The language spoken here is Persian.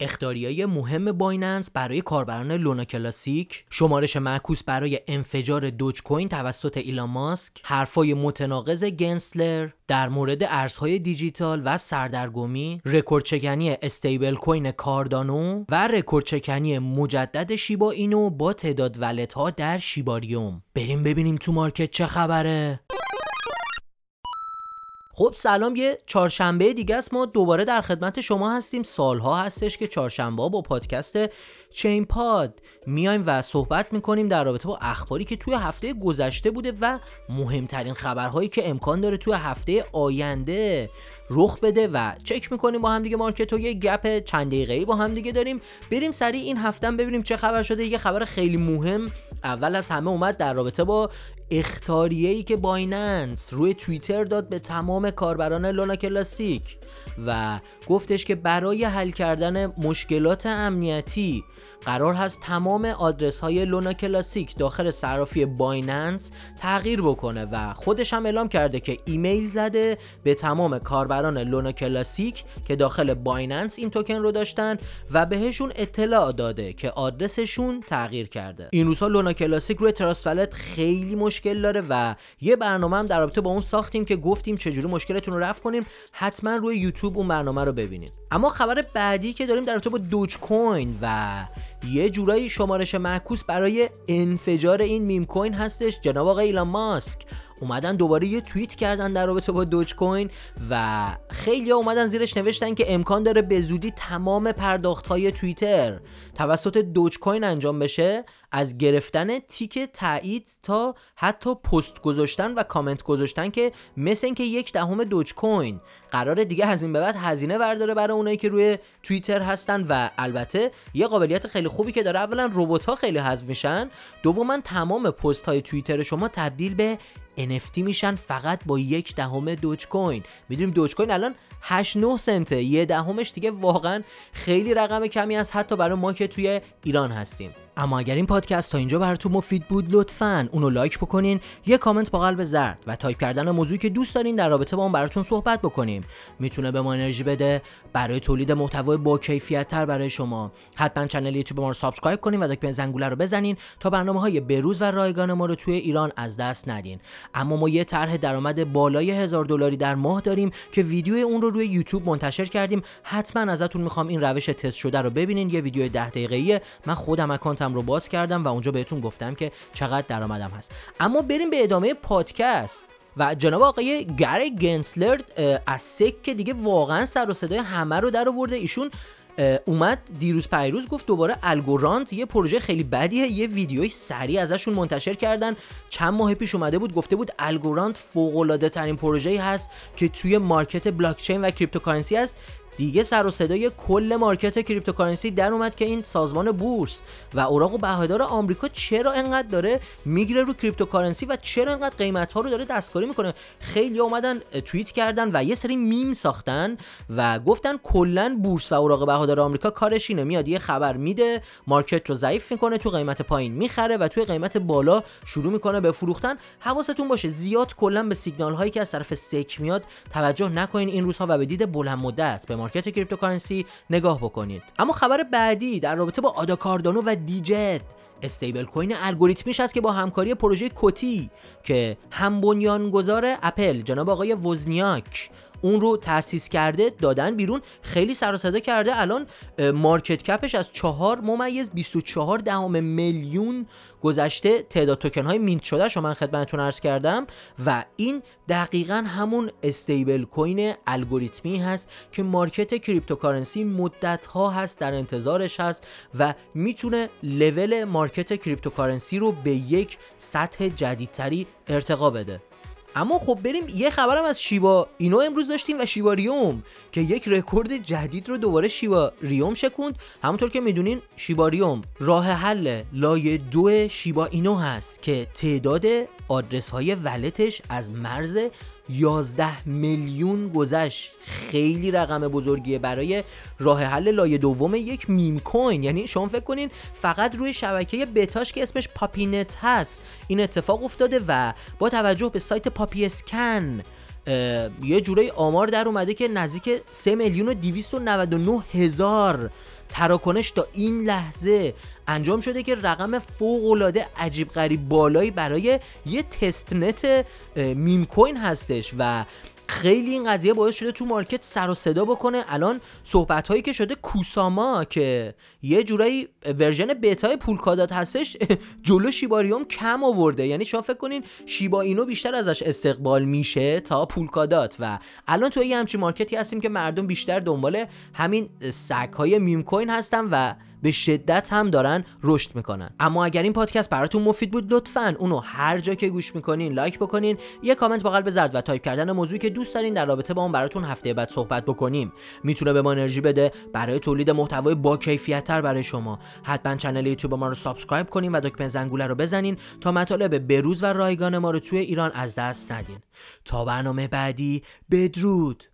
اخطاریه‌ی مهم بایننس برای کاربران لونا کلاسیک شمارش معکوس برای انفجار دوج کوین توسط ایلان ماسک حرفای متناقض گنسلر در مورد ارزهای دیجیتال و سردرگمی رکورد شکنی stablecoin کاردانو و رکورد شکنی مجدد شیبا اینو با تعداد wallet ها در شیباریوم. بریم ببینیم تو market چه خبره. خب سلام یه چهارشنبه دیگه است. ما دوباره در خدمت شما هستیم. سالها هستش که چهارشنبه با پادکست چین پاد میایم و صحبت می‌کنیم در رابطه با اخباری که توی هفته گذشته بوده و مهمترین خبرهایی که امکان داره توی هفته آینده رخ بده و چک می‌کنیم با هم دیگه. مارکت و یه گپ چند دقیقه‌ای با هم دیگه داریم. بریم سریع این هفته ببینیم چه خبر شده. یه خبر خیلی مهم اول از همه اومد در رابطه با اخطاریه‌ای که بایننس روی توییتر داد به تمام کاربران لونا کلاسیک و گفتش که برای حل کردن مشکلات امنیتی قرار هست تمام آدرس های لونا کلاسیک داخل صرافی بایننس تغییر بکنه و خودش هم اعلام کرده که ایمیل زده به تمام کاربران لونا کلاسیک که داخل بایننس این توکن رو داشتن و بهشون اطلاع داده که آدرسشون تغییر کرده. این روزها لونا کلاسیک روی تراس خیلی مشکل داره و یه برنامه هم در رابطه با اون ساختیم که گفتیم چجوری مشکلتون رو رفع کنیم. حتما روی یوتیوب اون برنامه رو ببینید اما خبر بعدی که داریم در رابطه با دوج کوین و یه جورایی شمارش معکوس برای انفجار این میم کوین هستش جناب آقای ایلان ماسک. اومدن دوباره یه توییت کردن در رابطه با دوج کوین و خیلی اومدن زیرش نوشتن که امکان داره به زودی تمام پرداخت های توییتر توسط دوج کوین انجام بشه از گرفتن تیک تایید تا حتی پست گذاشتن و کامنت گذاشتن که مثل اینکه یک دهم دوج کوین قرار دیگه از این به بعد هزینه برداره برای اونایی که روی توییتر هستن و البته یه قابلیت خیلی خوبی که داره اولا ربات ها خیلی حذف میشن دوما تمام پست های توییتر شما تبدیل به NFT میشن فقط با یک دهم دوج کوین می‌دونیم دوج کوین الان 8 9 سنته. یه دهمش دیگه واقعا خیلی رقم کمی است حتی برای ما که توی ایران هستیم. اما اگر این پادکست تا اینجا براتون مفید بود لطفا اونو like بکنین یه کامنت با قلب زرد و تایپ کردن موضوعی که دوست دارین در رابطه با اون براتون صحبت بکنیم. می‌تونه به ما انرژی بده برای تولید محتوای با کیفیت تر برای شما. حتما کانال یوتیوب ما رو subscribe کنین و دکمه زنگوله رو بزنین تا برنامه های بروز و رایگان ما رو توی ایران از دست ندین. اما ما یه طرح درآمد بالای هزار دلاری در ماه داریم که ویدیو اون رو روی یوتیوب منتشر کردیم. حتما ازتون می‌خوام این روش تست شده رو ببینین. یه ویدیو ده دقیقه‌ای من خودم اکانت رو باز کردم و اونجا بهتون گفتم که چقدر درآمدم هست. اما بریم به ادامه پادکست. و جناب آقای گری گنسلر از سک که دیگه واقعا سر و صدای همه رو در آورده. ایشون اومد دیروز پیروز گفت دوباره الگورانت یه پروژه خیلی بدیه. یه ویدیوی سریع ازشون منتشر کردن. چند ماه پیش اومده بود گفته بود الگورانت فوق العاده ترین پروژه‌ای هست که توی market بلاکچین و cryptocurrency هست. دیگه سر و صدای کل market cryptocurrency در اومد که این سازمان بورس و اوراق بهادار آمریکا چرا انقدر داره می‌گیره رو cryptocurrency و چرا انقدر قیمت ها رو داره دستکاری می‌کنه؟ خیلی اومدن توییت کردن و یه سری میم ساختن و گفتن کلا بورس و اوراق بهادار آمریکا کارش اینه. میاد یه خبر میده market رو ضعیف می‌کنه تو قیمت پایین می‌خره و توی قیمت بالا شروع می‌کنه به فروختن. حواستون باشه زیاد کلا به سیگنال هایی که از طرف SEC میاد توجه نکنین این روزها و به دید بلند مدت به market cryptocurrency نگاه بکنید. اما خبر بعدی در رابطه با آدا کاردانو و Djed. stablecoin الگوریتمیش هست که با همکاری پروژه کوتی که هم بنیانگذار اپل جناب آقای وزنیاک اون رو تاسیس کرده دادن بیرون. خیلی سر صدا کرده. الان market cap ش از 4 ممیز 24 دهم میلیون گذشته تعداد توکن های mint شده شما من خدمتتون عرض کردم. و این دقیقا همون stablecoin الگوریتمی هست که market cryptocurrency مدت ها هست در انتظارش هست و می‌تونه level market cryptocurrency رو به یک سطح جدیدتری ارتقا بده. اما خب بریم یه خبرم از شیبا اینو امروز داشتیم و شیبا ریوم که یک رکورد جدید رو دوباره شیبا ریوم شکوند. همونطور که می‌دونین شیبا ریوم راه حل لایه دو شیبا اینو هست که تعداد آدرس های wallet ش از مرز 11 میلیون گذشت. خیلی رقم بزرگیه برای راه حل لایه دوم یک meme coin. یعنی شما فکر کنین فقط روی شبکه بتاش که اسمش Puppynet هست این اتفاق افتاده و با توجه به سایت PuppyScan یه جورایی آمار در اومده که نزدیک 3 میلیون و 299 هزار تراکنش تا این لحظه انجام شده که رقم فوق العاده عجیب غریب بالایی برای یه testnet meme coin هستش و خیلی این قضیه باعث شده تو market سر و صدا بکنه. الان صحبت هایی که شده کوساما که یه جورایی version بتای پولکادات هستش جلو شیباریوم کم آورده. یعنی شما فکر کنین شیبا اینو بیشتر ازش استقبال میشه تا پولکادات. و الان تو یه همچین market ی هستیم که مردم بیشتر دنبال همین سگ های meme coin هستن و به شدت هم دارن رشد می‌کنن. اما اگر این پادکست براتون مفید بود لطفا اونو هر جا که گوش می‌کنین like بکنین یه کامنت با قلب زرد و تایپ کردن موضوعی که دوست دارین در رابطه با اون براتون هفته بعد صحبت بکنیم. می‌تونه به ما انرژی بده برای تولید محتوای با کیفیت تر برای شما. حتما کانال یوتیوب ما رو subscribe کنین و دکمه زنگوله رو بزنین تا مطالب بروز و رایگان ما رو توی ایران از دست ندین. تا برنامه بعدی بدرود!